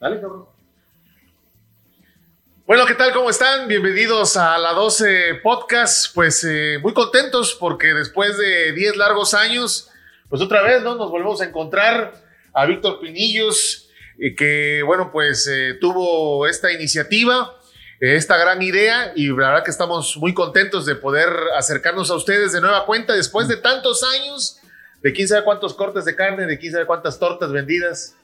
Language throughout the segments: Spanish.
Dale, cabrón. Bueno, ¿qué tal? ¿Cómo están? Bienvenidos a la 12 Podcast. Pues eh, muy contentos porque después de 10 largos años, pues otra vez, ¿no? Nos volvemos a encontrar a Víctor Pinillos, eh, que, bueno, pues eh, tuvo esta iniciativa, eh, esta gran idea y la verdad que estamos muy contentos de poder acercarnos a ustedes de nueva cuenta después de tantos años, de quién sabe cuántos cortes de carne, de quién sabe cuántas tortas vendidas.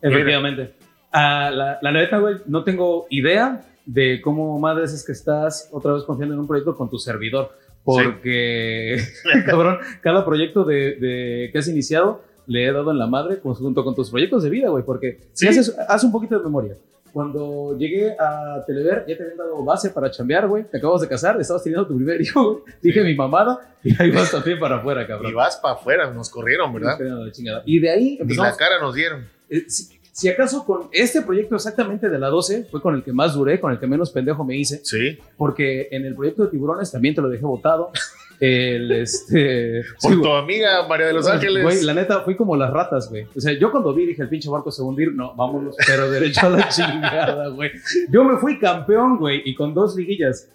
Efectivamente. Ah, la, la neta, güey, no tengo idea de cómo madres es que estás otra vez confiando en un proyecto con tu servidor. Porque, cabrón, cada proyecto de, de que has iniciado le he dado en la madre junto con tus proyectos de vida, güey. Porque si Sí. haces, haz un poquito de memoria. Cuando llegué a Telever, ya te habían dado base para chambear, güey. Te acabas de casar, estabas teniendo tu primer hijo, güey. Dije mi mamada y ahí vas también para afuera, cabrón. Y vas para afuera, nos corrieron, ¿verdad? La. Y de ahí Ni la empezamos cara nos dieron. eh, si, si acaso con este proyecto exactamente de la 12 fue con el que más duré, con el que menos pendejo me hice, Sí. porque en el proyecto de tiburones también te lo dejé votado. El, este, Por sí, tu amiga María de los Ángeles. Güey, la neta, fui como las ratas, güey. O sea, yo cuando vi, dije, el pinche barco se va a hundir. No, vámonos, pero derecho a la chingada, güey. Yo me fui campeón, güey, y con dos liguillas.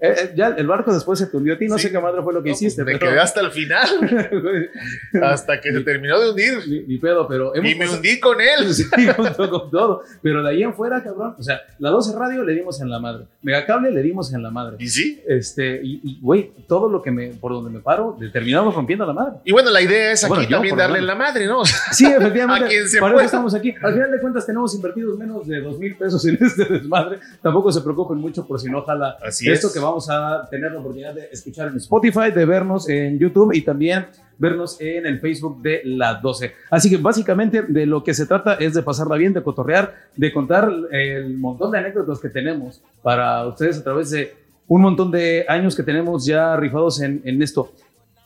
Eh, eh, ya el barco después se te hundió a ti, no Sí. sé qué madre fue lo que No, hiciste, me pero... quedé hasta el final, hasta que se terminó de hundir. ni, ni pedo, pero... Y me hundí con él. Sí, junto con todo. Pero de ahí en fuera, cabrón. O sea, la 12 radio le dimos en la madre. Megacable le dimos en la madre. Y sí. Este, y, güey, todo lo que me, por donde me paro, le terminamos rompiendo la madre. Y bueno, la idea es aquí Bueno, yo, también darle menos. la madre, ¿no? Sí, efectivamente. A quien se para pueda. eso estamos aquí. Al final de cuentas, tenemos invertidos menos de dos mil pesos en este desmadre. Tampoco se preocupen mucho por si no jala Así esto es. que vamos a tener la oportunidad de escuchar en Spotify, de vernos en YouTube y también vernos en el Facebook de la 12. Así que básicamente de lo que se trata es de pasarla bien, de cotorrear, de contar el montón de anécdotas que tenemos para ustedes a través de un montón de años que tenemos ya rifados en, en esto.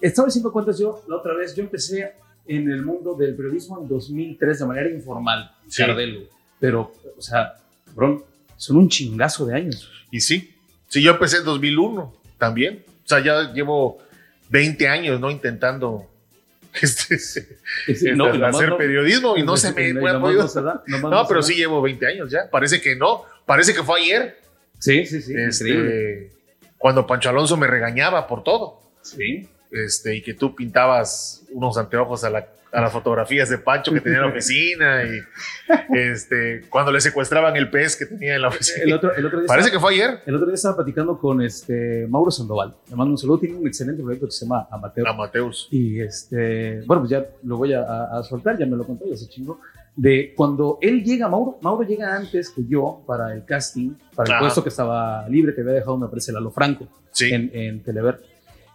Estaba diciendo cuentas yo la otra vez, yo empecé en el mundo del periodismo en 2003 de manera informal, Sí. Cardelo. Pero, o sea, cabrón, son un chingazo de años. Y sí. Sí, yo empecé en 2001 también. O sea, ya llevo 20 años, ¿no? Intentando este, este, No, hacer no- periodismo y no se me podido. no se da, nomás No, pero sí llevo 20 años ya. Parece que no. Parece que fue ayer. Sí, sí, sí. este, increíble. cuando Pancho Alonso me regañaba por todo. Sí. Este, y que tú pintabas unos anteojos a, la- a las fotografías de Pancho que tenía en la oficina. Y este, cuando le secuestraban el pez que tenía en la oficina. El otro, el otro día Parece estaba, que fue ayer. el otro día estaba platicando con este Mauro Sandoval. Le mando un saludo. Tiene un excelente proyecto que se llama Amateur. A Mateus. Y este, bueno, pues ya lo voy a, a- a soltar, ya me lo contó, ya se chingó. De cuando él llega, Mauro, Mauro llega antes que yo para el casting, para el Ajá. puesto que estaba libre, que había dejado, me parece, Lalo Franco Sí. en, en Telever.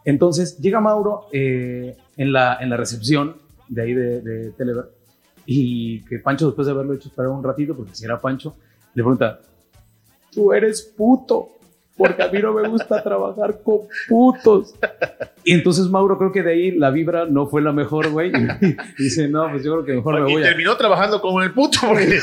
Entonces llega Mauro eh, en, la, en la recepción de ahí de, de Telever y que Pancho, después de haberlo hecho esperar un ratito, porque si era Pancho, le pregunta: Tú eres puto, porque a mí no me gusta trabajar con putos. Y entonces Mauro, creo que de ahí la vibra no fue la mejor, güey. Y dice: No, pues yo creo que mejor me y voy a. terminó trabajando con el puto porque.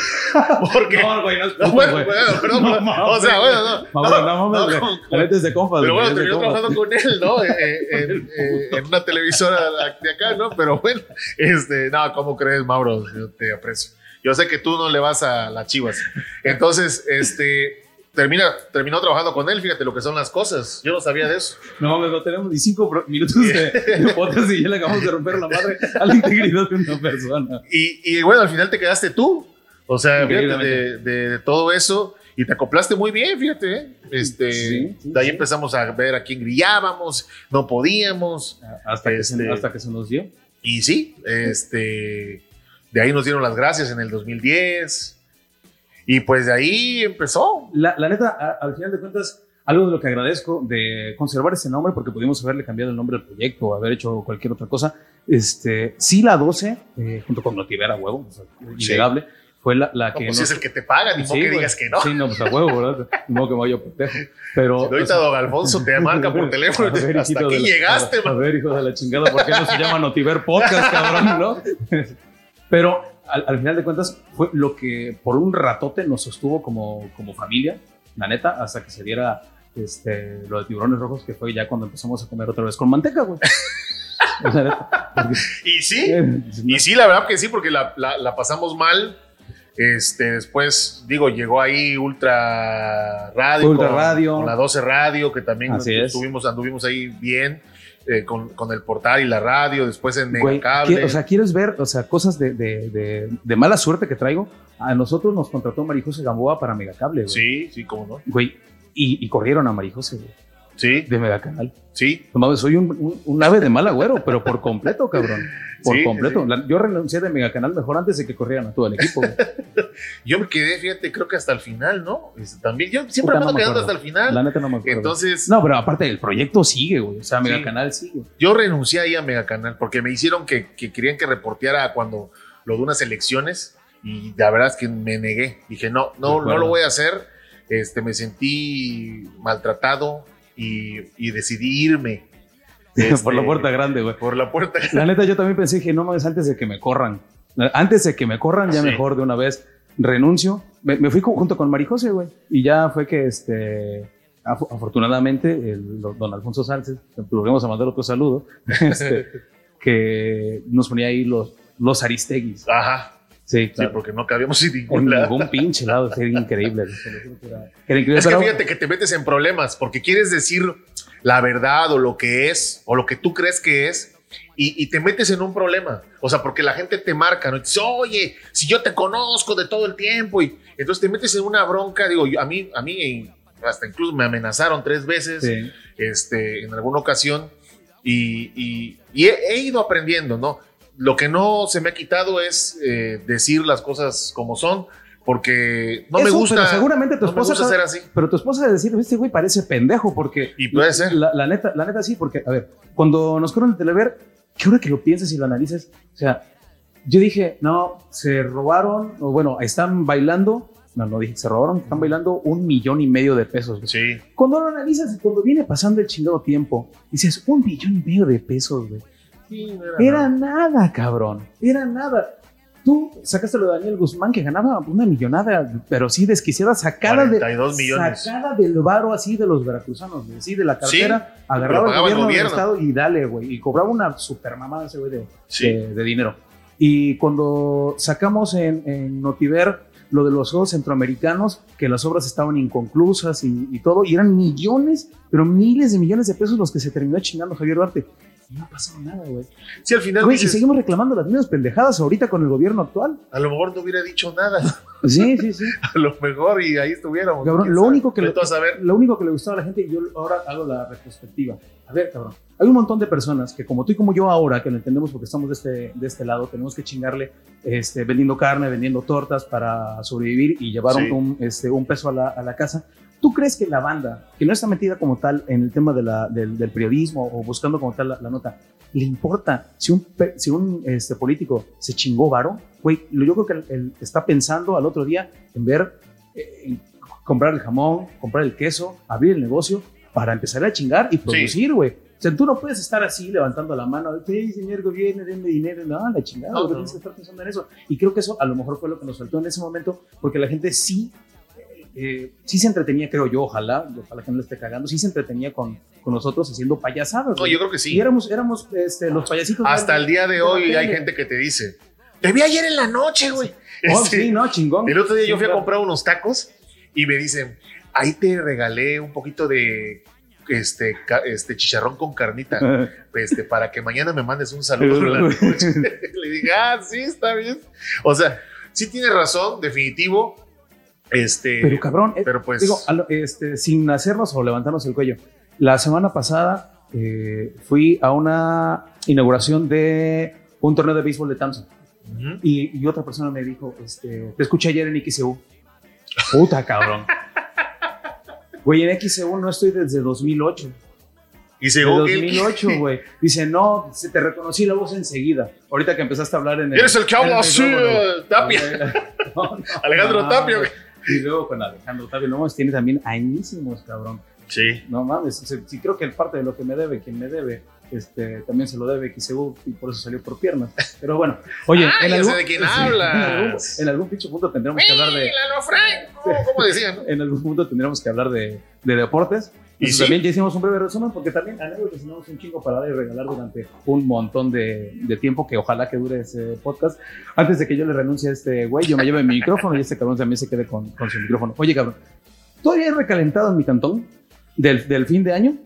porque No, güey, no es No, puto, bueno, güey. bueno, perdón, No, o sea, bueno, no. Mauro, no, mames, La neta es de compas, pero bueno, terminó trabajando con él, ¿no? Eh, eh, en, eh, en una televisora de acá, ¿no? Pero bueno, este, no, ¿cómo crees, Mauro? Yo te aprecio. Yo sé que tú no le vas a las chivas. Entonces, este, termina, terminó trabajando con él, fíjate lo que son las cosas. Yo no sabía de eso. No no tenemos ni cinco minutos de, de podcast y ya le acabamos de romper la madre a la integridad de una persona. Y, y bueno, al final te quedaste tú. O sea, fíjate, de, de- de todo eso. Y te acoplaste muy bien, fíjate. ¿eh? Este, Sí, sí, de ahí sí. empezamos a ver a quién grillábamos, no podíamos. Hasta que, Este- se, hasta que se nos dio. Y sí, este, de ahí nos dieron las gracias en el 2010. Y pues de ahí empezó. La, la neta, a- al final de cuentas, algo de lo que agradezco de conservar ese nombre, porque pudimos haberle cambiado el nombre al proyecto o haber hecho cualquier otra cosa. Este, sí, la 12, eh, junto con Notivera, huevo, o sea, innegable, fue la, la No, que. pues nos- es el que te paga, ni Sí, que digas que no. Sí, no, pues a huevo, ¿verdad? Modo que vaya por tejo. Pero. Si ahorita o sea, don Alfonso te marca por teléfono, hasta aquí la- llegaste, a, ver, hijo de la chingada, ¿por qué no se llama Notiver Podcast, cabrón, no? Pero al, al final de cuentas fue lo que por un ratote nos sostuvo como, como familia, la neta, hasta que se diera este, lo de tiburones rojos, que fue ya cuando empezamos a comer otra vez con manteca, güey. Y sí, y sí, la verdad que sí, porque la, la- la pasamos mal. Este, después, digo, llegó ahí Ultra Radio. Ultra con, Radio. con la 12 Radio, que también Así es. estuvimos, anduvimos ahí bien. Eh, con, con el portal y la radio, después en Megacable. ¿qué- o sea, ¿quieres ver, o sea, cosas de, de, de, de mala suerte que traigo? A nosotros nos contrató Marijose Gamboa para Megacable, güey. sí, sí, cómo no. Güey, y, y corrieron a Marijose, güey, Sí, de Megacanal. sí. No mames, soy un, un, un ave de mal agüero, pero por completo, cabrón. Por Sí, completo. sí. La- yo renuncié de Megacanal mejor antes de que corrieran a todo el equipo. Yo me quedé, fíjate, creo que hasta el final, ¿no? También, yo siempre Puta, me no ando me quedando acuerdo. hasta el final. La neta no me acuerdo. Entonces, No, pero aparte el proyecto sigue, güey. O sea, Sí. Megacanal sigue. yo renuncié ahí a Megacanal porque me hicieron que, que querían que reporteara cuando lo de unas elecciones y la verdad es que me negué. Dije, no, no, no lo voy a hacer. Este, me sentí maltratado y, y decidí irme. por la Este, puerta grande, güey. Por la puerta. La neta, yo también pensé que no mames antes de que me corran. Antes de que me corran, ya Sí. mejor de una vez renuncio. Me, me fui junto con Marijose, güey. Y ya fue que, este, af- afortunadamente, el, don Alfonso Sánchez, que volvemos a mandar otro saludo, este, que nos ponía ahí los, los Aristeguis. Ajá. Sí, Sí, claro. porque no cabíamos En ningún lado. ningún pinche lado, era increíble. Era, increíble. Es que pero- fíjate que te metes en problemas porque quieres decir la verdad o lo que es o lo que tú crees que es y, y te metes en un problema. O sea, porque la gente te marca, ¿no? Y dices, oye, si yo te conozco de todo el tiempo y entonces te metes en una bronca. Digo, yo- a mí, a mí hasta incluso me amenazaron tres veces Sí. este, en alguna ocasión y, y- y he, he ido aprendiendo, ¿no? Lo que no se me ha quitado es eh, decir las cosas como son, porque no me gusta, pero seguramente tu no me esposa gusta ser así. Pero tu esposa de decir, este güey parece pendejo porque... Y puede ser. La, la neta, la neta sí, porque, a ver, cuando nos corren el telever, ¿qué hora que lo pienses y lo analices? O sea, yo dije, no, se robaron, o bueno, están bailando, no, no dije, se robaron, están bailando un millón y medio de pesos. güey. Sí, Cuando lo analizas cuando viene pasando el chingado tiempo, dices, un millón y medio de pesos, güey. No Era nada. nada, cabrón. Era nada. Tú sacaste lo de Daniel Guzmán que ganaba una millonada, pero sí desquiciada, sacada de 42 millones. sacada del varo así de los veracruzanos, güey, sí, de la cartera, Sí, agarraba el pagaba el gobierno, del gobierno. estado y dale, güey, y cobraba una super mamada ese güey de, Sí. de- de dinero. Y cuando sacamos en, en Notiver lo de los Juegos Centroamericanos, que las obras estaban inconclusas y, y todo, y eran millones, pero miles de millones de pesos los que se terminó chingando Javier Duarte. Y no pasó nada, güey. Sí, al final Güey, y dices, seguimos reclamando las mismas pendejadas ahorita con el gobierno actual. a lo mejor no hubiera dicho nada, Sí, sí, sí. a lo mejor y ahí estuviéramos. Cabrón, ¿Quién lo sabe? único que le-. Lo único que le gustaba a la gente, y yo ahora hago la retrospectiva. A ver, cabrón, hay un montón de personas que, como tú y como yo ahora, que lo entendemos porque estamos de este, de este lado, tenemos que chingarle este, vendiendo carne, vendiendo tortas para sobrevivir y llevar Sí. un, este, un peso a la, a la casa. ¿Tú crees que la banda, que no está metida como tal en el tema de la- del, del periodismo o buscando como tal la, la nota, le importa si un, si un este, político se chingó varo? Güey, yo creo que él, él está pensando al otro día en ver, eh, en comprar el jamón, comprar el queso, abrir el negocio para empezar a chingar y producir, güey. O sea, tú no puedes estar así levantando la mano, sí, señor gobierno, denme dinero. No, la chingada, No, no. tienes que estar pensando en eso. Y creo que eso a lo mejor fue lo que nos faltó en ese momento, porque la gente sí, eh, sí se entretenía, creo yo, ojalá, ojalá que no le esté cagando, sí se entretenía con, con nosotros haciendo payasadas. No, yo creo que Y sí. éramos, éramos este, los payasitos. Hasta el día de hoy hay gente que te dice, te vi ayer en la noche, güey. Oh, Este, sí, no, chingón. El otro día yo fui a comprar unos tacos y me dicen, ahí te regalé un poquito de este, este chicharrón con carnita, este, para que mañana me mandes un saludo la noche. Le dije, ah, sí, está bien. O sea, sí tiene razón, definitivo. Este, Pero cabrón, pero pues, digo, este, sin hacernos o levantarnos el cuello. La semana pasada eh, fui a una inauguración de un torneo de béisbol de Tamsa y, y otra persona me dijo, este, te escuché ayer en XCU. Puta cabrón. Güey, en XCU no estoy desde 2008. y De según él, 2008, güey. Dice, no, se te reconocí la voz enseguida. Ahorita que empezaste a hablar en el... eres el que habla así, Tapia. No, no, Alejandro no, Tapia, güey. Y luego con Alejandro no mames, tiene también añísimos, cabrón. Sí. No mames, sí creo que parte de lo que me debe, quien me debe, este, también se lo debe XEU y por eso salió por piernas. Pero bueno, oye, Ah, en, algún, de quién sí, hablas. en, algún, en algún pinche punto tendremos que hablar de, Lalo Franco, ¿cómo decían? en algún punto tendremos que hablar de, de deportes. Y también ya hicimos un breve resumen porque también anécdotas tenemos un chingo para dar y regalar durante un montón de, de, tiempo que ojalá que dure ese podcast. Antes de que yo le renuncie a este güey, yo me lleve mi micrófono y este cabrón también se quede con, con su micrófono. Oye, cabrón, todavía he recalentado en mi cantón del, del fin de año.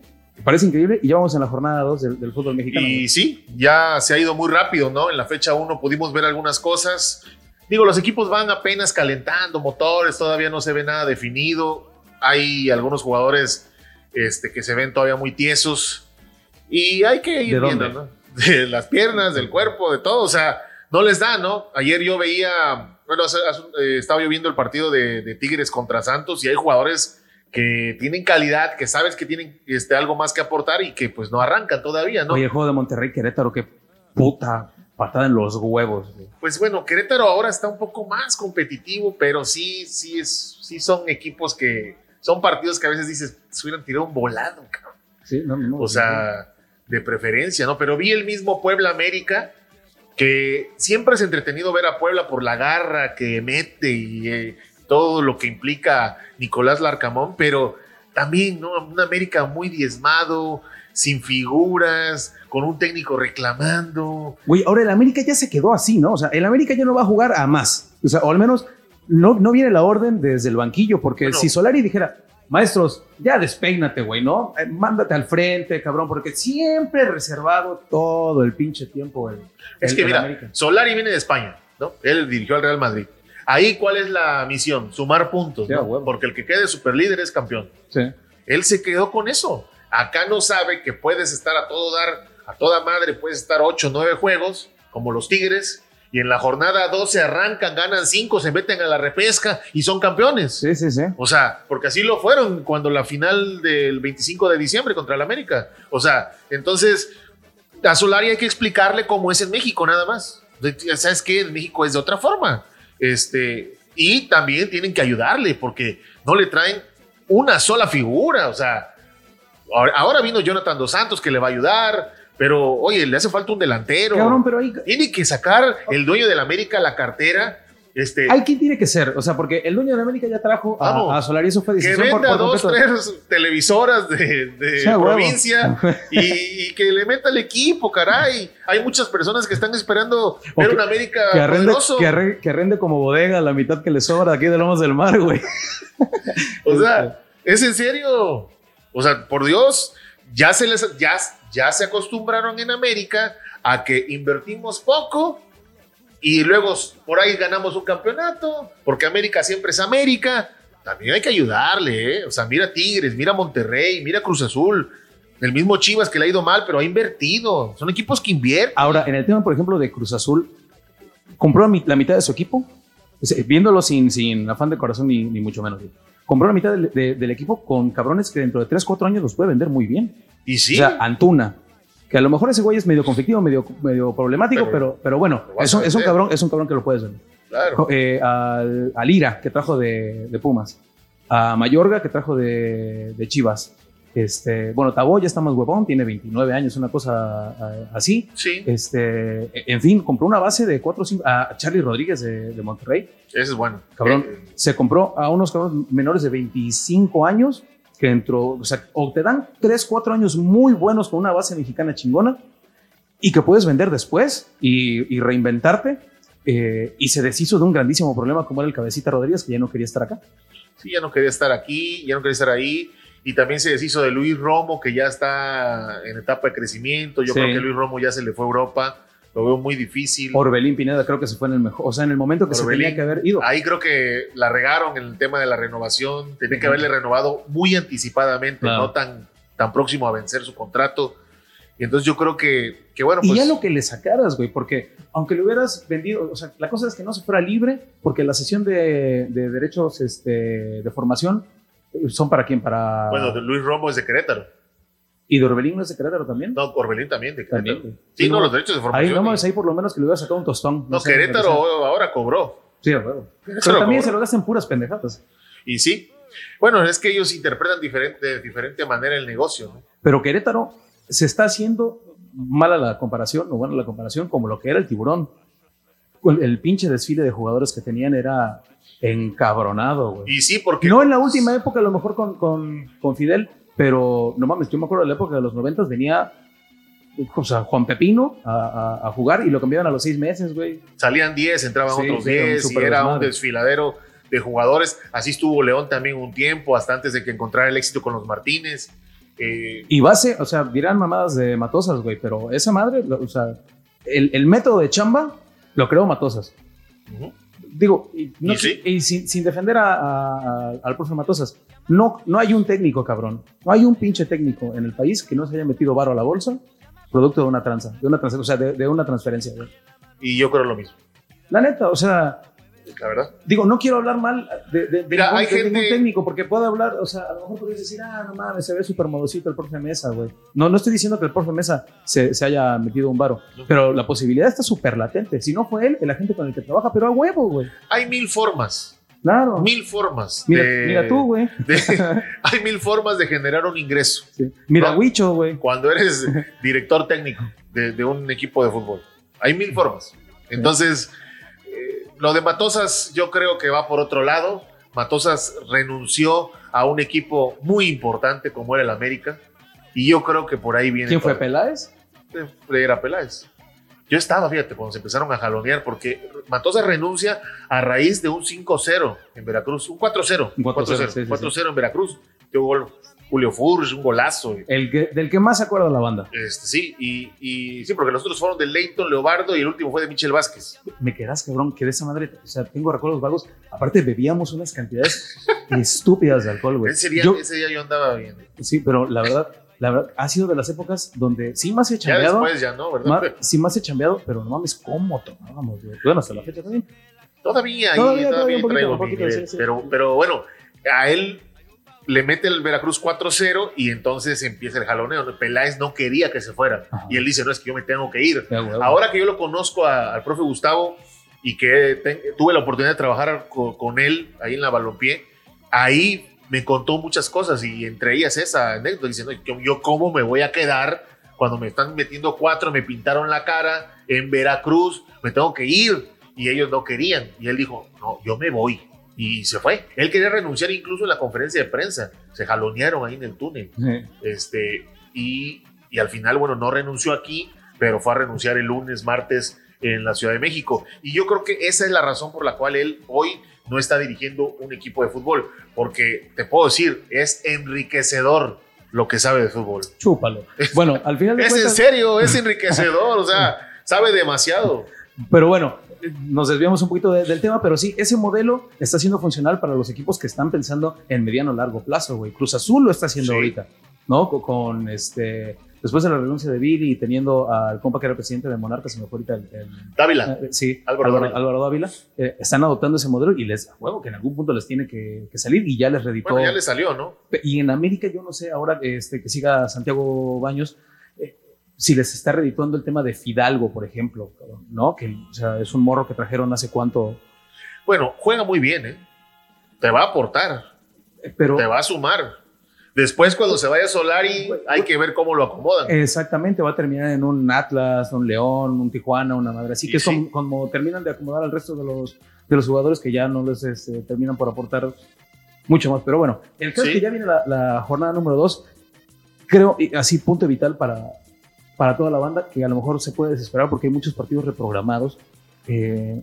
Parece increíble y ya vamos en la jornada 2 del, del, fútbol mexicano. Y sí, ya se ha ido muy rápido, ¿no? En la fecha 1 pudimos ver algunas cosas. Digo, los equipos van apenas calentando motores, todavía no se ve nada definido. Hay algunos jugadores este, que se ven todavía muy tiesos y hay que ir viendo, ¿no? De las piernas, del cuerpo, de todo. O sea, no les da, ¿no? Ayer yo veía, bueno, eh, estaba yo viendo el partido de, de Tigres contra Santos y hay jugadores que tienen calidad, que sabes que tienen este, algo más que aportar y que pues no arrancan todavía, ¿no? Oye, el juego de Monterrey Querétaro, qué puta patada en los huevos. Pues bueno, Querétaro ahora está un poco más competitivo, pero sí, sí, es, sí son equipos que son partidos que a veces dices, se hubieran tirado un volado, cabrón. Sí, no, no, o sea, de preferencia, ¿no? Pero vi el mismo Puebla América, que siempre es entretenido ver a Puebla por la garra que mete y eh, todo lo que implica Nicolás Larcamón, pero también, ¿no? Un América muy diezmado, sin figuras, con un técnico reclamando. Güey, ahora el América ya se quedó así, ¿no? O sea, el América ya no va a jugar a más. O sea, o al menos no, no viene la orden desde el banquillo, porque si Solari dijera, maestros, ya despeínate, güey, ¿no? Eh, mándate al frente, cabrón, porque siempre reservado todo el pinche tiempo. El, es que mira, Solari viene de España, ¿no? Él dirigió al Real Madrid. Ahí, ¿cuál es la misión? Sumar puntos, ¿no? Porque el que quede super líder es campeón. Sí. Él se quedó con eso. Acá no sabe que puedes estar a todo dar, a toda madre, puedes estar 8 o 9 juegos, como los Tigres, y en la jornada 12 arrancan, ganan 5, se meten a la repesca y son campeones. Sí, sí, sí. O sea, porque así lo fueron cuando la final del 25 de diciembre contra el América. O sea, entonces a Solari hay que explicarle cómo es en México, nada más. ¿Sabes qué? En México es de otra forma. Este, y también tienen que ayudarle porque no le traen una sola figura. O sea, ahora, vino Jonathan Dos Santos que le va a ayudar, pero oye, le hace falta un delantero. Cabrón, pero Tiene que sacar el dueño del América la cartera este, Hay quien tiene que ser, o sea, porque el dueño de América ya trajo a, a Solari, eso fue decisión Que venda dos, tres televisoras de, provincia y, que le meta el equipo, caray. Hay muchas personas que están esperando ver un América que arrende, Que, arrende, como bodega la mitad que le sobra aquí de Lomas del Mar, güey. o sea, ¿es en serio? O sea, por Dios, ya se les, ya, ya se acostumbraron en América a que invertimos poco y luego por ahí ganamos un campeonato, porque América siempre es América. También hay que ayudarle, ¿eh? O sea, mira Tigres, mira Monterrey, mira Cruz Azul, el mismo Chivas que le ha ido mal, pero ha invertido. Son equipos que invierten. Ahora, en el tema, por ejemplo, de Cruz Azul, compró la mitad de su equipo, viéndolo sin, sin afán de corazón ni, mucho menos. Compró la mitad del, equipo con cabrones que dentro de 3, 4 años los puede vender muy bien. Y sí. O sea, Antuna, que a lo mejor ese güey es medio conflictivo, medio, medio problemático, pero, pero, bueno, es un, es un, cabrón, es un cabrón que lo puedes ver. Claro. Eh, al, al, Ira, que trajo de, de, Pumas. A Mayorga, que trajo de, de Chivas. Este, bueno, Tabo ya está más huevón, tiene 29 años, una cosa así. Sí. Este, en fin, compró una base de 4 o 5 a Charlie Rodríguez de, de Monterrey. Ese es bueno. Cabrón, eh, se compró a unos cabrones menores de 25 años que dentro, o sea, o te dan 3, 4 años muy buenos con una base mexicana chingona y que puedes vender después y, reinventarte. Eh, y se deshizo de un grandísimo problema como era el Cabecita Rodríguez, que ya no quería estar acá. Sí, ya no quería estar aquí, ya no quería estar ahí. Y también se deshizo de Luis Romo, que ya está en etapa de crecimiento. Yo creo que Luis Romo ya se le fue a Europa lo veo muy difícil. Orbelín Pineda creo que se fue en el mejor, o sea, en el momento que se tenía que haber ido. Ahí creo que la regaron en el tema de la renovación, tenía que haberle renovado muy anticipadamente, no tan, tan próximo a vencer su contrato. Y entonces yo creo que, que bueno, pues... Y ya lo que le sacaras, güey, porque aunque le hubieras vendido, o sea, la cosa es que no se fuera libre, porque la sesión de, de derechos este, de formación son para quién, para... Bueno, Luis Romo es de Querétaro. ¿Y de Orbelín no es de Querétaro también? No, Orbelín también, de Querétaro. Sí, no, los derechos de formación. Ahí no más, ahí por lo menos que le hubiera sacado un tostón. No, Querétaro ahora cobró. Sí, claro. Pero también se lo hacen puras pendejadas. Y sí. Bueno, es que ellos interpretan diferente, de diferente manera el negocio. ¿no? Pero Querétaro se está haciendo mala la comparación, o buena la comparación, como lo que era el tiburón. El pinche desfile de jugadores que tenían era encabronado, güey. Y sí, porque. No en la última época, a lo mejor con, con, con Fidel, pero no mames, yo me acuerdo de la época de los noventas, venía o sea, Juan Pepino a, a, a, jugar y lo cambiaban a los seis meses, güey. Salían 10, entraban sí, otros 10 sí, y era un desfiladero de jugadores. Así estuvo León también un tiempo, hasta antes de que encontrara el éxito con los Martínez. Eh, y base, o sea, dirán mamadas de Matosas, güey, pero esa madre, o sea, el, el método de chamba lo creó Matosas. Uh -huh. Digo, y, no, ¿Y, sí? y sin, sin, defender a, a, al profe Matosas, no, no hay un técnico, cabrón. No hay un pinche técnico en el país que no se haya metido varo a la bolsa producto de una tranza, de una tranza, o sea, de, de una transferencia. Y yo creo lo mismo. La neta, o sea, la verdad. Digo, no quiero hablar mal de, de, Mira, ningún, hay de gente... ningún técnico, porque puedo hablar, o sea, a lo mejor podrías decir, ah, no mames, se ve súper modosito el profe Mesa, güey. No, no estoy diciendo que el profe Mesa se, se haya metido un varo, no. pero la posibilidad está súper latente. Si no fue él, el agente con el que trabaja, pero a huevo, güey. Hay mil formas. Claro. Mil formas. Mira, de, mira tú, güey. hay mil formas de generar un ingreso. Sí. Mira. Huicho, güey. Cuando eres director técnico de, de, un equipo de fútbol. Hay mil formas. Entonces, lo de Matosas yo creo que va por otro lado. Matosas renunció a un equipo muy importante como era el América. Y yo creo que por ahí viene. ¿Quién fue Peláez? Era Peláez. Yo estaba, fíjate, cuando se empezaron a jalonear, porque Matosas renuncia a raíz de un 5-0 en Veracruz, un 4-0. 4-0 sí, sí, sí. en Veracruz. Yo gol Julio Furch, un golazo. El que, del que más se acuerda la banda. Este, sí, y, y, sí, porque los otros fueron de Leighton, Leobardo y el último fue de Michel Vázquez. Me quedas, cabrón, que de esa madre, o sea, tengo recuerdos vagos. Aparte, bebíamos unas cantidades estúpidas de alcohol, güey. Ese, día, yo, ese día yo andaba bien. Sí, pero la verdad, la verdad, ha sido de las épocas donde sí más he chambeado. Ya después ya, ¿no? ¿verdad? Más, sí más he chambeado, pero no mames, ¿cómo tomábamos? Bueno, hasta la fecha también. Todavía, todavía, ahí, todavía, todavía poquito, traigo poquito, mi sí, sí. Pero, pero bueno, a él le mete el Veracruz 4-0 y entonces empieza el jaloneo. Peláez no quería que se fuera. Ajá. Y él dice, no, es que yo me tengo que ir. Ya, bueno. Ahora que yo lo conozco a, al profe Gustavo y que te, tuve la oportunidad de trabajar con, con, él ahí en la balompié, ahí me contó muchas cosas y entre ellas esa anécdota diciendo, yo, yo cómo me voy a quedar cuando me están metiendo cuatro, me pintaron la cara en Veracruz, me tengo que ir. Y ellos no querían. Y él dijo, no, yo me voy y se fue. Él quería renunciar incluso en la conferencia de prensa. Se jalonearon ahí en el túnel. Sí. Este, y, y, al final, bueno, no renunció aquí, pero fue a renunciar el lunes, martes en la Ciudad de México. Y yo creo que esa es la razón por la cual él hoy no está dirigiendo un equipo de fútbol, porque te puedo decir, es enriquecedor lo que sabe de fútbol. Chúpalo. Bueno, al final de es cuentas... en serio, es enriquecedor, o sea, sabe demasiado. Pero bueno, nos desviamos un poquito de, del tema, pero sí, ese modelo está siendo funcional para los equipos que están pensando en mediano o largo plazo, güey. Cruz Azul lo está haciendo sí. ahorita, ¿no? Con, con, este. Después de la renuncia de Billy y teniendo al compa que era presidente de Monarcas, se me fue ahorita el. el Dávila. Eh, sí, Álvaro, Álvaro, Álvaro Dávila. Eh, están adoptando ese modelo y les, huevo, que en algún punto les tiene que, que, salir y ya les reditó. Bueno, ya les salió, ¿no? Y en América, yo no sé, ahora este, que siga Santiago Baños, si les está redituando el tema de Fidalgo, por ejemplo, ¿no? Que o sea, es un morro que trajeron hace cuánto. Bueno, juega muy bien, ¿eh? Te va a aportar. Pero, te va a sumar. Después, cuando se vaya Solari, hay que ver cómo lo acomodan. Exactamente, va a terminar en un Atlas, un León, un Tijuana, una madre. Así que sí. son como terminan de acomodar al resto de los, de los jugadores que ya no les este, terminan por aportar mucho más. Pero bueno, el caso sí. es que ya viene la, la jornada número dos. Creo, así, punto vital para, para toda la banda, que a lo mejor se puede desesperar porque hay muchos partidos reprogramados. Eh,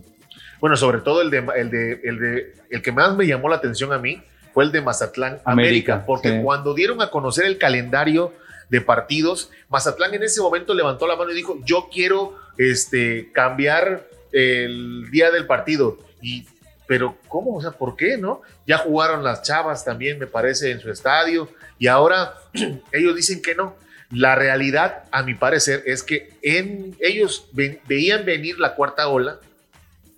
bueno, sobre todo el de, el de, el de, el que más me llamó la atención a mí fue el de Mazatlán América, América porque sí. cuando dieron a conocer el calendario de partidos, Mazatlán en ese momento levantó la mano y dijo, yo quiero este, cambiar el día del partido. Y, pero, ¿cómo? O sea, ¿por qué, no? Ya jugaron las chavas también, me parece, en su estadio, y ahora ellos dicen que no. La realidad, a mi parecer, es que en, ellos ve, veían venir la cuarta ola,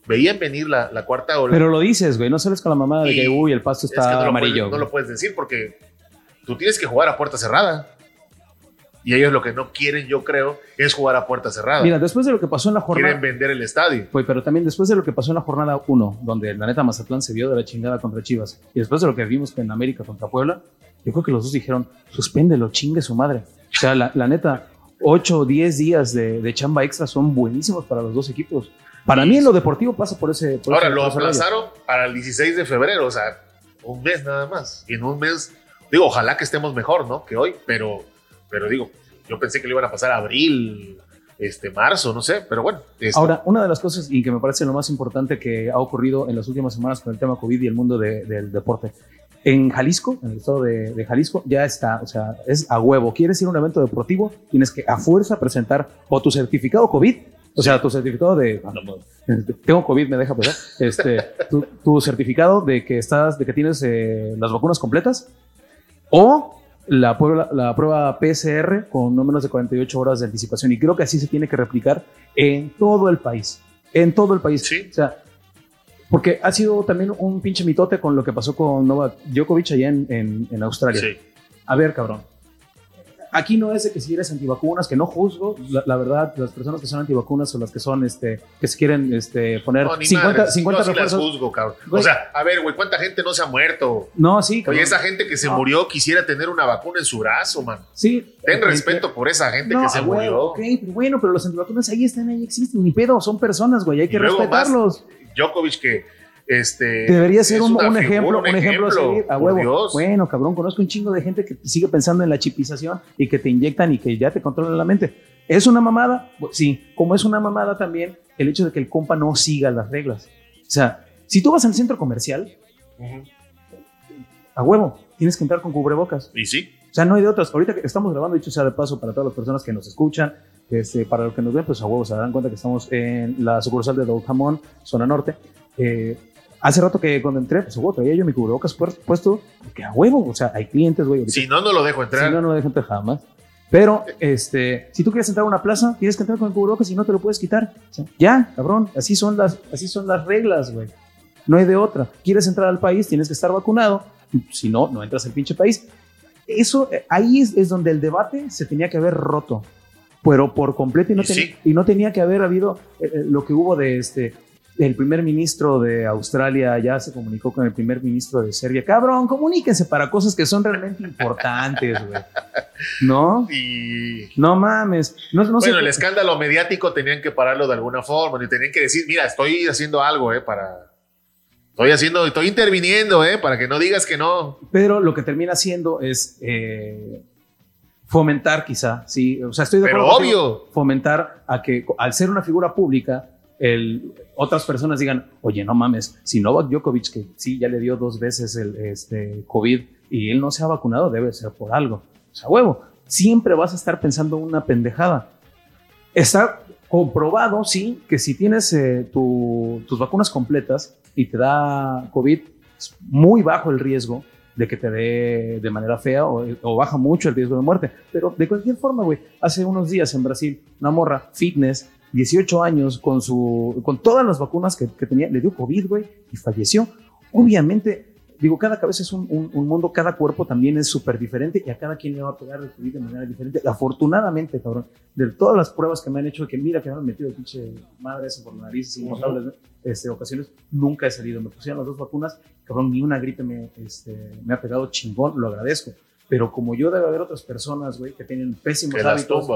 veían venir la, la, cuarta ola. Pero lo dices, güey, no sales con la mamada de que, uy, el pasto está es que no amarillo. Lo puedes, no lo puedes decir porque tú tienes que jugar a puerta cerrada. Y ellos lo que no quieren, yo creo, es jugar a puerta cerrada. Mira, después de lo que pasó en la jornada. Quieren vender el estadio. Pues, pero también después de lo que pasó en la jornada 1, donde la neta Mazatlán se vio de la chingada contra Chivas, y después de lo que vimos en América contra Puebla, yo creo que los dos dijeron, suspéndelo, chingue su madre. O sea, la, la neta, 8 o 10 días de, de, chamba extra son buenísimos para los dos equipos. Para mí en lo deportivo pasa por ese... Por Ahora, ese lo aplazaron para el 16 de febrero, o sea, un mes nada más. Y en un mes Digo, ojalá que estemos mejor, ¿no? Que hoy, pero, pero digo, yo pensé que le iban a pasar a abril, este, marzo, no sé, pero bueno. Este. Ahora, una de las cosas y que me parece lo más importante que ha ocurrido en las últimas semanas con el tema COVID y el mundo de, del deporte. En Jalisco, en el estado de, de, Jalisco, ya está, o sea, es a huevo. ¿Quieres ir a un evento deportivo? Tienes que a fuerza presentar o tu certificado COVID, o sea, tu certificado de, tengo COVID, me deja pasar, este, tu, tu, certificado de que estás, de que tienes eh, las vacunas completas o la prueba, la prueba PCR con no menos de 48 horas de anticipación. Y creo que así se tiene que replicar en todo el país. En todo el país. Sí. O sea, porque ha sido también un pinche mitote con lo que pasó con Novak Djokovic allá en, en, en Australia. Sí. A ver, cabrón. Aquí no es de que si eres antivacunas, que no juzgo, la, la, verdad, las personas que son antivacunas o las que son, este, que se quieren este, poner no, 50, madres. 50 no, refuerzos. las juzgo, cabrón. Güey. O sea, a ver, güey, ¿cuánta gente no se ha muerto? No, sí, cabrón. Oye, esa gente que se No. murió quisiera tener una vacuna en su brazo, man. Sí. Ten Eh, respeto por esa gente No, que se huevo, murió. ok, pero bueno, pero los antivacunas ahí están, ahí existen, ni pedo, son personas, güey, hay que respetarlos. Djokovic que este Debería ser un, una un ejemplo, un ejemplo, a seguir, a por huevo. Dios. Bueno, cabrón, conozco un chingo de gente que sigue pensando en la chipización y que te inyectan y que ya te controlan la mente. ¿Es una mamada? Pues, Sí, como es una mamada también el hecho de que el compa no siga las reglas. O sea, si tú vas al centro comercial, a huevo, tienes que entrar con cubrebocas. Y sí, O sea, no hay de otras. Ahorita que estamos grabando, dicho sea de paso, para todas las personas que nos escuchan, este, para los que nos ven, pues a huevo se darán cuenta que estamos en la sucursal de Dog Jamón, zona norte. Eh, hace rato que cuando entré, pues a huevo, traía yo mi cubrebocas puesto, porque a huevo, o sea, hay clientes, güey. si no, no lo dejo entrar. Si no, no dejan entrar jamás. Pero, este, si tú quieres entrar a una plaza, tienes que entrar con el cubrebocas y no te lo puedes quitar. O sea, ya, cabrón, así son las, así son las reglas, güey. No hay de otra. Quieres entrar al país, tienes que estar vacunado. Si no, no entras al pinche país. Eso, ahí es, es donde el debate se tenía que haber roto. Pero por completo y no, Y ten- sí. y no tenía que haber habido eh, eh, lo que hubo de este. El primer ministro de Australia ya se comunicó con el primer ministro de Serbia. Cabrón, comuníquense para cosas que son realmente importantes, güey. ¿No? Y No mames. No, no sé. bueno, el escándalo mediático tenían que pararlo de alguna forma. Y tenían que decir, mira, estoy haciendo algo, eh, para. Estoy haciendo, estoy interviniendo, eh, para que no digas que no. Pero lo que termina haciendo es eh, fomentar, quizá. Sí, o sea, estoy de Pero acuerdo. contigo, obvio. Fomentar a que, al ser una figura pública, el, otras personas digan, oye, no mames, si Novak Djokovic, que sí, ya le dio dos veces el este, COVID y él no se ha vacunado, debe ser por algo. O sea, huevo, siempre vas a estar pensando una pendejada. Está comprobado, sí, que si tienes eh, tu- tus vacunas completas y te da COVID, es muy bajo el riesgo de que te dé de manera fea o, baja mucho el riesgo de muerte. Pero de cualquier forma, güey, hace unos días en Brasil, una morra, fitness, 18 años, con, su, con todas las vacunas que, que tenía, le dio COVID, güey, y falleció. Obviamente, digo, cada cabeza es un, un- un mundo, cada cuerpo también es súper diferente y a cada quien le va a pegar COVID de manera diferente. Afortunadamente, cabrón, de todas las pruebas que me han hecho, que mira que me han metido pinche madre eso por la nariz, incontables este, ocasiones, nunca he salido. Me pusieron las dos vacunas, cabrón, ni una gripe me, este, me ha pegado chingón, lo agradezco. Pero como yo debe haber otras personas, güey, que tienen pésimos Que hábitos.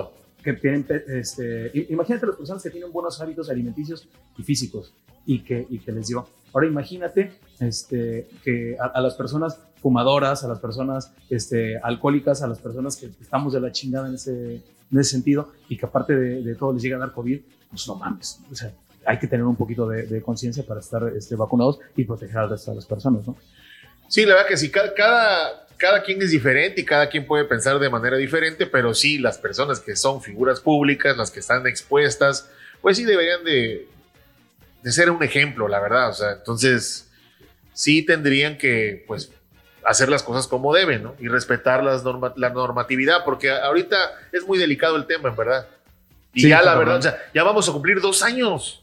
Que tienen, este, imagínate las personas que tienen buenos hábitos alimenticios y físicos y que, y que les dio. Ahora imagínate este, que a, a las personas fumadoras, a las personas este, alcohólicas, a las personas que estamos de la chingada en ese, en ese sentido y que aparte de, de todo les llega a dar COVID, pues no mames. O sea, hay que tener un poquito de, de conciencia para estar este, vacunados y proteger al resto de las personas, ¿no? Sí, la verdad que sí, cada, cada, cada quien es diferente y cada quien puede pensar de manera diferente, pero sí, las personas que son figuras públicas, las que están expuestas, pues sí deberían de, de ser un ejemplo, la verdad. O sea, entonces sí tendrían que, pues, hacer las cosas como deben, ¿no? Y respetar las norma- la normatividad, porque ahorita es muy delicado el tema, en verdad. Y Sí, ya, la cabrón. verdad, o sea, ya vamos a cumplir dos años.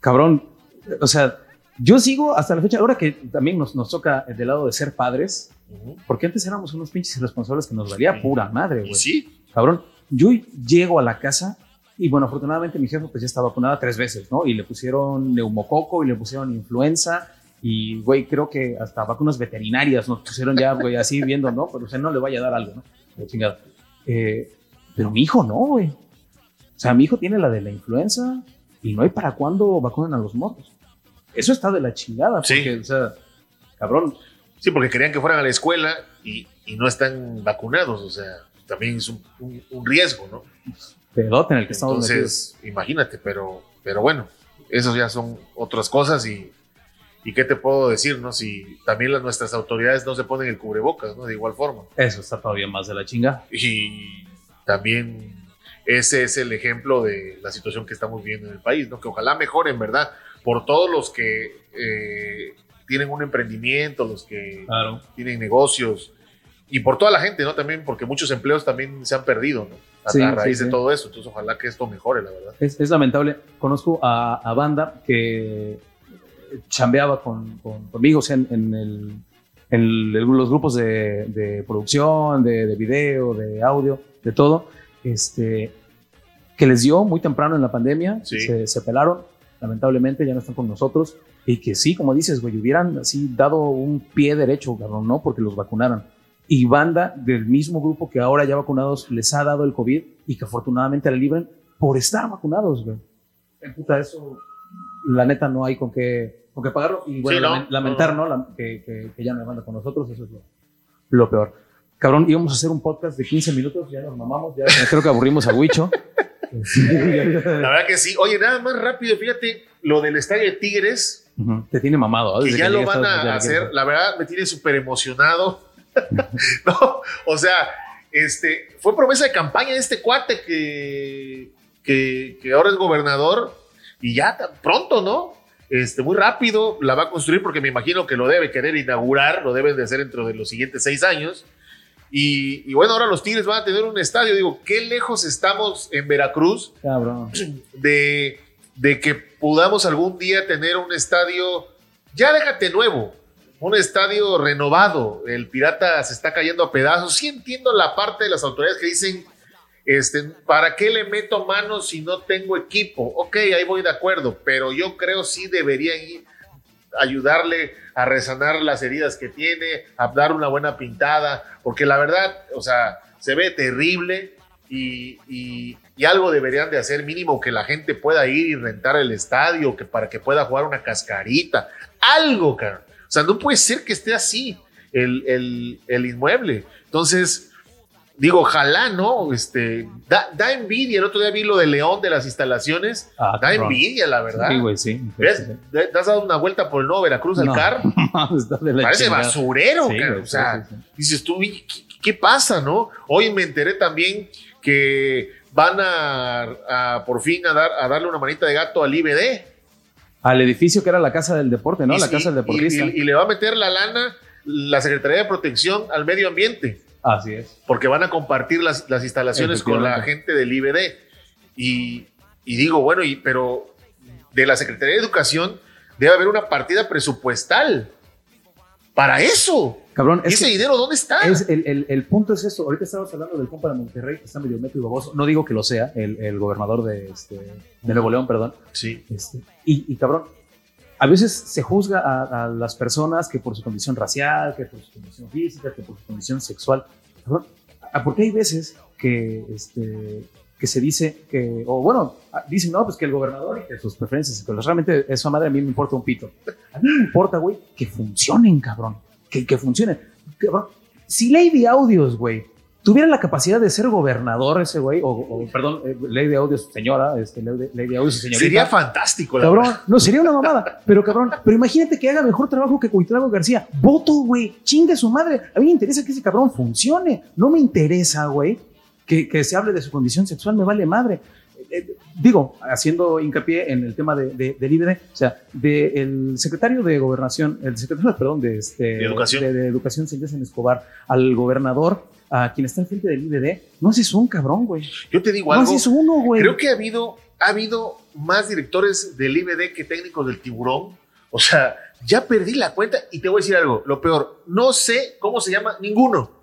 Cabrón, o sea, yo sigo hasta la fecha, ahora que también nos, nos toca del lado de ser padres, porque antes éramos unos pinches irresponsables que nos valía pura madre, güey. sí, Cabrón, yo llego a la casa y bueno, afortunadamente mi jefe pues ya está vacunada tres veces, ¿no? Y le pusieron neumococo y le pusieron influenza y, güey, creo que hasta vacunas veterinarias nos pusieron ya, güey, así viendo, ¿no? Pero o sea, no le vaya a dar algo, ¿no? De chingada. Eh, pero mi hijo no, güey. O sea, mi hijo tiene la de la influenza y no hay para cuándo vacunan a los morros. Eso está de la chingada, Sí. porque, o sea, cabrón, Sí, porque querían que fueran a la escuela y, y no están vacunados, o sea, también es un, un- un riesgo, ¿no? Pedote en el que estamos metidos. Entonces, imagínate, pero, pero bueno, esos ya son otras cosas y, y qué te puedo decir, ¿no? Si también las, nuestras autoridades no se ponen el cubrebocas, ¿no? De igual forma. Eso está todavía más de la chinga. Y también ese es el ejemplo de la situación que estamos viviendo en el país, ¿no? Que ojalá mejoren, ¿verdad? Por todos los que eh, tienen un emprendimiento, los que Claro. tienen negocios y por toda la gente, ¿no? También porque muchos empleos también se han perdido, ¿no? A, Sí, a raíz sí, de sí. todo eso. Entonces, ojalá que esto mejore, la verdad. Es, es lamentable. Conozco a, a banda que chambeaba con, con- conmigo, o sea, en, en el- en el- los grupos de, de producción, de, de video, de audio, de todo, este, que les dio muy temprano en la pandemia, Sí. se, se pelaron, lamentablemente ya no están con nosotros, y que sí, como dices, güey, hubieran así dado un pie derecho, cabrón, ¿no? Porque los vacunaron. Y banda del mismo grupo que ahora ya vacunados les ha dado el COVID y que afortunadamente la libran por estar vacunados, güey. Puta, eso, la neta, no hay con qué, con qué pagarlo. Y bueno, Sí, ¿no? lamen- lamentar, ¿no? La- que, que- que ya no hay banda con nosotros, eso es lo, lo peor. Cabrón, íbamos a hacer un podcast de 15 minutos, ya nos mamamos, ya creo que aburrimos a Huicho. La verdad que sí. Oye, nada más rápido, fíjate, lo del estadio de Tigres, Te tiene mamado. ¿eh? que ya lo van a hacer, la verdad me tiene súper emocionado. no, o sea, este, fue promesa de campaña de este cuate que, que, que ahora es gobernador y ya tan pronto, ¿no? Este, muy rápido la va a construir porque me imagino que lo debe querer inaugurar, lo deben de hacer dentro de los siguientes seis años. Y, y bueno, ahora los Tigres van a tener un estadio. Digo, qué lejos estamos en Veracruz Cabrón. de, de que podamos algún día tener un estadio, ya déjate nuevo, un estadio renovado. El Pirata se está cayendo a pedazos. Sí entiendo la parte de las autoridades que dicen, este, ¿para qué le meto manos si no tengo equipo? Ok, ahí voy de acuerdo, pero yo creo sí deberían ir ayudarle a resanar las heridas que tiene, a dar una buena pintada, porque la verdad, o sea, se ve terrible y, y- y algo deberían de hacer mínimo que la gente pueda ir y rentar el estadio, que para que pueda jugar una cascarita, algo, cara. O sea, no puede ser que esté así el, el- el inmueble. Entonces, digo, ojalá, ¿no? Este, da, da envidia. El otro día vi lo de León de las instalaciones. Ah, Da envidia, la verdad. Sí, güey, sí. ¿Ves? ¿Te has dado una vuelta por el nuevo Veracruz al No. CAR? De la Parece chingada. basurero, Sí, cara. güey, O sea, sí, sí, sí. dices tú, "Oye, ¿qué, qué pasa, no? Hoy me enteré también que van a, a por fin a, dar, a darle una manita de gato al IBD. Al edificio que era la casa del deporte, ¿no? Y- la casa del deportista. Y, y- y le va a meter la lana la Secretaría de Protección al Medio Ambiente, Así es. porque van a compartir las, las instalaciones con la gente del IBD. Y, y digo, bueno, y, pero de la Secretaría de Educación debe haber una partida presupuestal para eso. Cabrón, ¿Y es ese que dinero dónde está? es el, el- el punto es eso. Ahorita estamos hablando del compa de Monterrey, que está medio meto y baboso. No digo que lo sea, el, el gobernador de, este, de Nuevo León, perdón. sí. Este, y, y, cabrón, a veces se juzga a, a las personas que por su condición racial, que por su condición física, que por su condición sexual. Cabrón, ¿a- porque hay veces que, este, que se dice que, o bueno, dicen, no, pues que el gobernador y que sus preferencias, que realmente eso madre a mí me importa un pito. A mí me importa, güey, que funcionen, cabrón. Que, que funcionen. Cabrón, si Lady Audios, güey, tuviera la capacidad de ser gobernador ese güey, o, o, perdón, eh, Lady Audios, señora, este, Lady, Audios, señorita. Sería fantástico, la Cabrón, verdad. no, sería una mamada. Pero cabrón, pero imagínate que haga mejor trabajo que Cuitlavo García. Voto, güey. Chingue su madre. A mí me interesa que ese cabrón funcione. No me interesa, güey, que, que se hable de su condición sexual. Me vale madre. Eh, eh, digo, haciendo hincapié en el tema de, de- del IBD, o sea, del secretario de Gobernación, el secretario, perdón, de, este, De Educación. de, Educación, Silvestre Escobar, al gobernador, a quien está enfrente del IBD, no haces un cabrón, güey. Yo te digo No algo. haces uno, güey. Creo que ha habido, ha habido más directores del IBD que técnicos del tiburón. O sea, ya perdí la cuenta y te voy a decir algo. Lo peor, no sé cómo se llama ninguno.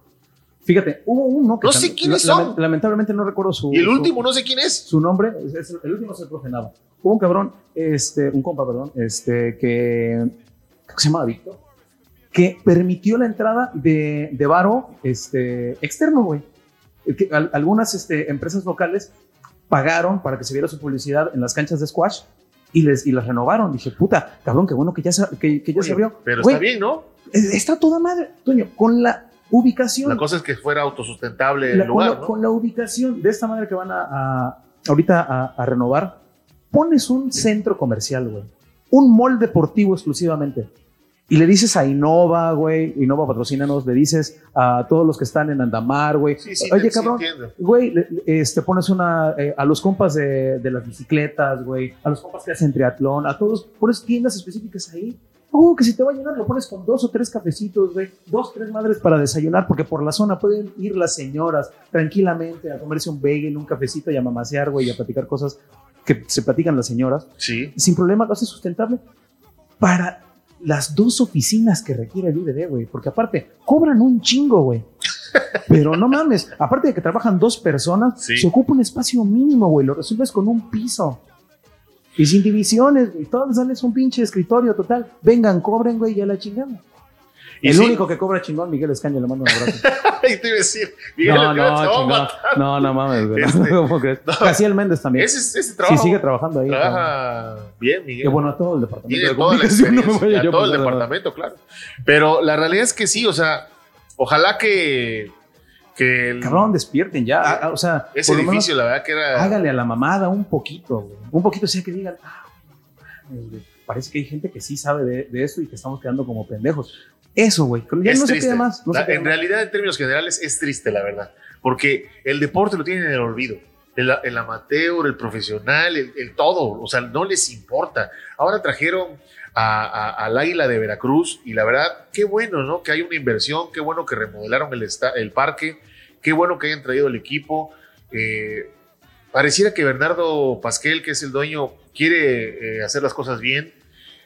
Fíjate, hubo uno que No sé quiénes la- son. Lamentablemente no recuerdo su. Y el su- último, no sé quién es. Su nombre, es- es- el último profe Nava. Hubo un cabrón, este, un compa, perdón, este, que, creo que se llama Víctor, que permitió la entrada de, de varo este, externo, güey. Que al- algunas este, empresas locales pagaron para que se viera su publicidad en las canchas de squash y les y las renovaron. Dije, puta, cabrón, qué bueno que ya se, que, que ya Oye, se abrió. Pero Güey, está bien, ¿no? es- Está toda madre, Toño, con la ubicación. La cosa es que fuera autosustentable la- el con, lugar, la, ¿no? con la ubicación de esta madre que van a, a- ahorita a, a renovar, pones un centro comercial, güey. Un mall deportivo exclusivamente. Y le dices a Innova, güey, Innova patrocínanos, le dices a todos los que están en Andamar, güey. Sí, sí, Oye, sí cabrón. Güey, este, pones una, eh, a los compas de, de las bicicletas, güey, a los compas que hacen triatlón, a todos, pones tiendas específicas ahí. Oh, que si te va a llenar, lo pones con dos o tres cafecitos, güey, dos, tres madres para desayunar, porque por la zona pueden ir las señoras tranquilamente a comerse un bagel, un cafecito y a mamasear, güey, y a platicar cosas que se platican las señoras. Sí. Sin problema, lo haces sustentable para las dos oficinas que requiere el IBD, güey, porque aparte, cobran un chingo, güey. Pero no mames, aparte de que trabajan dos personas, Sí. se ocupa un espacio mínimo, güey, lo resuelves con un piso. Y sin divisiones, güey, todos les dan un pinche escritorio total. Vengan, cobren, güey, ya la chingamos. Y el sí, único que cobra chingón, Miguel Escaño, le mando un abrazo. y te iba a decir, Miguel, no, Miguel te va no, a chingón. matar. No, no mames, güey. Este, ¿Cómo crees? no. Méndez también. Ese, ese trabajo sí, sigue trabajando ahí. trabaja bien, Miguel. Qué bueno, a todo el departamento Tiene de toda la no a yo todo el nada. departamento, claro. Pero la realidad es que sí, o sea, ojalá que, que el- Cabrón, despierten ya. ah, ah, o sea, ese menos edificio, la verdad que era... hágale a la mamada un poquito, güey. Un poquito, o sea, que digan, ah, güey, parece que hay gente que sí sabe de, de esto y que estamos quedando como pendejos. Eso, güey. Ya es no se triste. queda más. no se La- queda en más. realidad, en términos generales, es triste, la verdad. Porque el deporte lo tienen en el olvido. El, el amateur, el profesional, el, el todo. O sea, no les importa. Ahora trajeron al Águila de Veracruz y la verdad, qué bueno, ¿no? Que hay una inversión, qué bueno que remodelaron el, el parque, qué bueno que hayan traído el equipo. Eh, pareciera que Bernardo Pasquel, que es el dueño, quiere eh, hacer las cosas bien,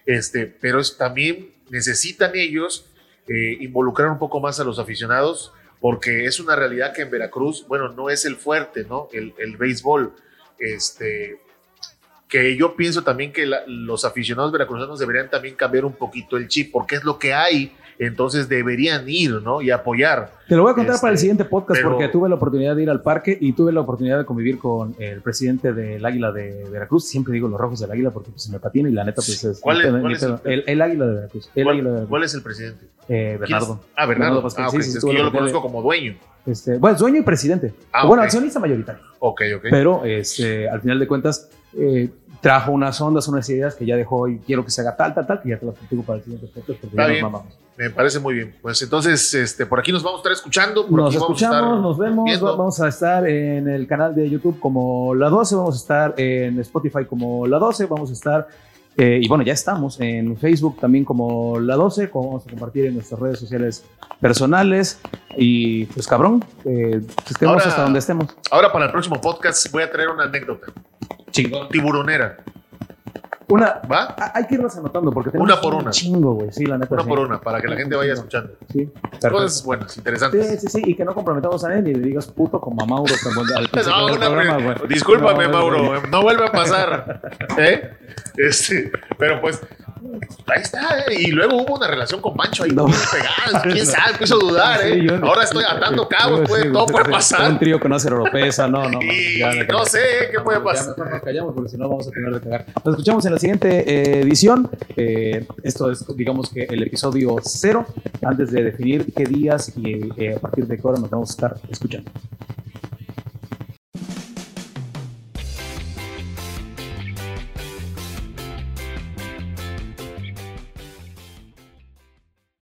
este, pero también necesitan ellos eh, involucrar un poco más a los aficionados, porque es una realidad que en Veracruz, bueno, no es el fuerte, ¿no? El, el béisbol, este, que yo pienso también que la- los aficionados veracruzanos deberían también cambiar un poquito el chip, porque es lo que hay, entonces deberían ir, ¿no? Y apoyar. Te lo voy a contar Este, para el siguiente podcast pero- porque tuve la oportunidad de ir al parque y tuve la oportunidad de convivir con el presidente del Águila de Veracruz. Siempre digo los rojos del Águila porque pues, se me patina y la neta pues es... ¿Cuál pedo, cuál es el- el, el Águila de Veracruz. El ¿Cuál, Águila de Veracruz. cuál es el presidente? Eh. Bernardo. Ah, Bernardo. Pascal. Ah, Sí, sí, es que yo lo conozco como dueño. Este, bueno, dueño y presidente. Ah, bueno, accionista mayoritario. Ok, ok. Pero este, al final de cuentas eh, trajo unas ondas, unas ideas que ya dejó y quiero que se haga tal, tal, tal, que ya te las platico para el siguiente podcast porque Está ya nos bien. mamamos. Me parece muy bien. Pues entonces, este, por aquí nos vamos a estar escuchando. Por Nos aquí vamos a estar escuchamos, nos vemos. viendo. Vamos a estar en el canal de YouTube como La 12, vamos a estar en Spotify como La 12, vamos a estar, eh, y bueno, ya estamos en Facebook también como La 12, como vamos a compartir en nuestras redes sociales personales. Y pues cabrón, eh, estemos Ahora- hasta donde estemos. Ahora para el próximo podcast voy a traer una anécdota. Chingón. Tiburonera. Una, ¿Va? Hay que irlas anotando porque tenemos Una por un una. chingo, güey. Sí, la neta. Una sí. por una, para que la gente vaya escuchando. Sí, perfecto. Cosas buenas, interesantes. Sí, sí, sí, y que no comprometamos a él y le digas puto como a Mauro al No, una programa, discúlpame, No, Mauro, no vuelve a pasar. ¿Eh? Este, pero pues, ahí está. ¿eh? Y luego hubo una relación con Pancho ahí No. pegada. ¿Quién sabe? Me hizo dudar, ¿eh? Sí, yo- Ahora estoy atando cabos, puede, sí, todo puede pasar. Un trío con Acer Oropesa, no, no. Y ya, ya, no sé ¿eh? qué puede Ya pasar. mejor nos callamos porque si no vamos a tener de cagar. Nos escuchamos en la siguiente eh, edición. Eh, esto es, digamos que el episodio cero, antes de definir qué días y eh, a partir de qué hora nos vamos a estar escuchando.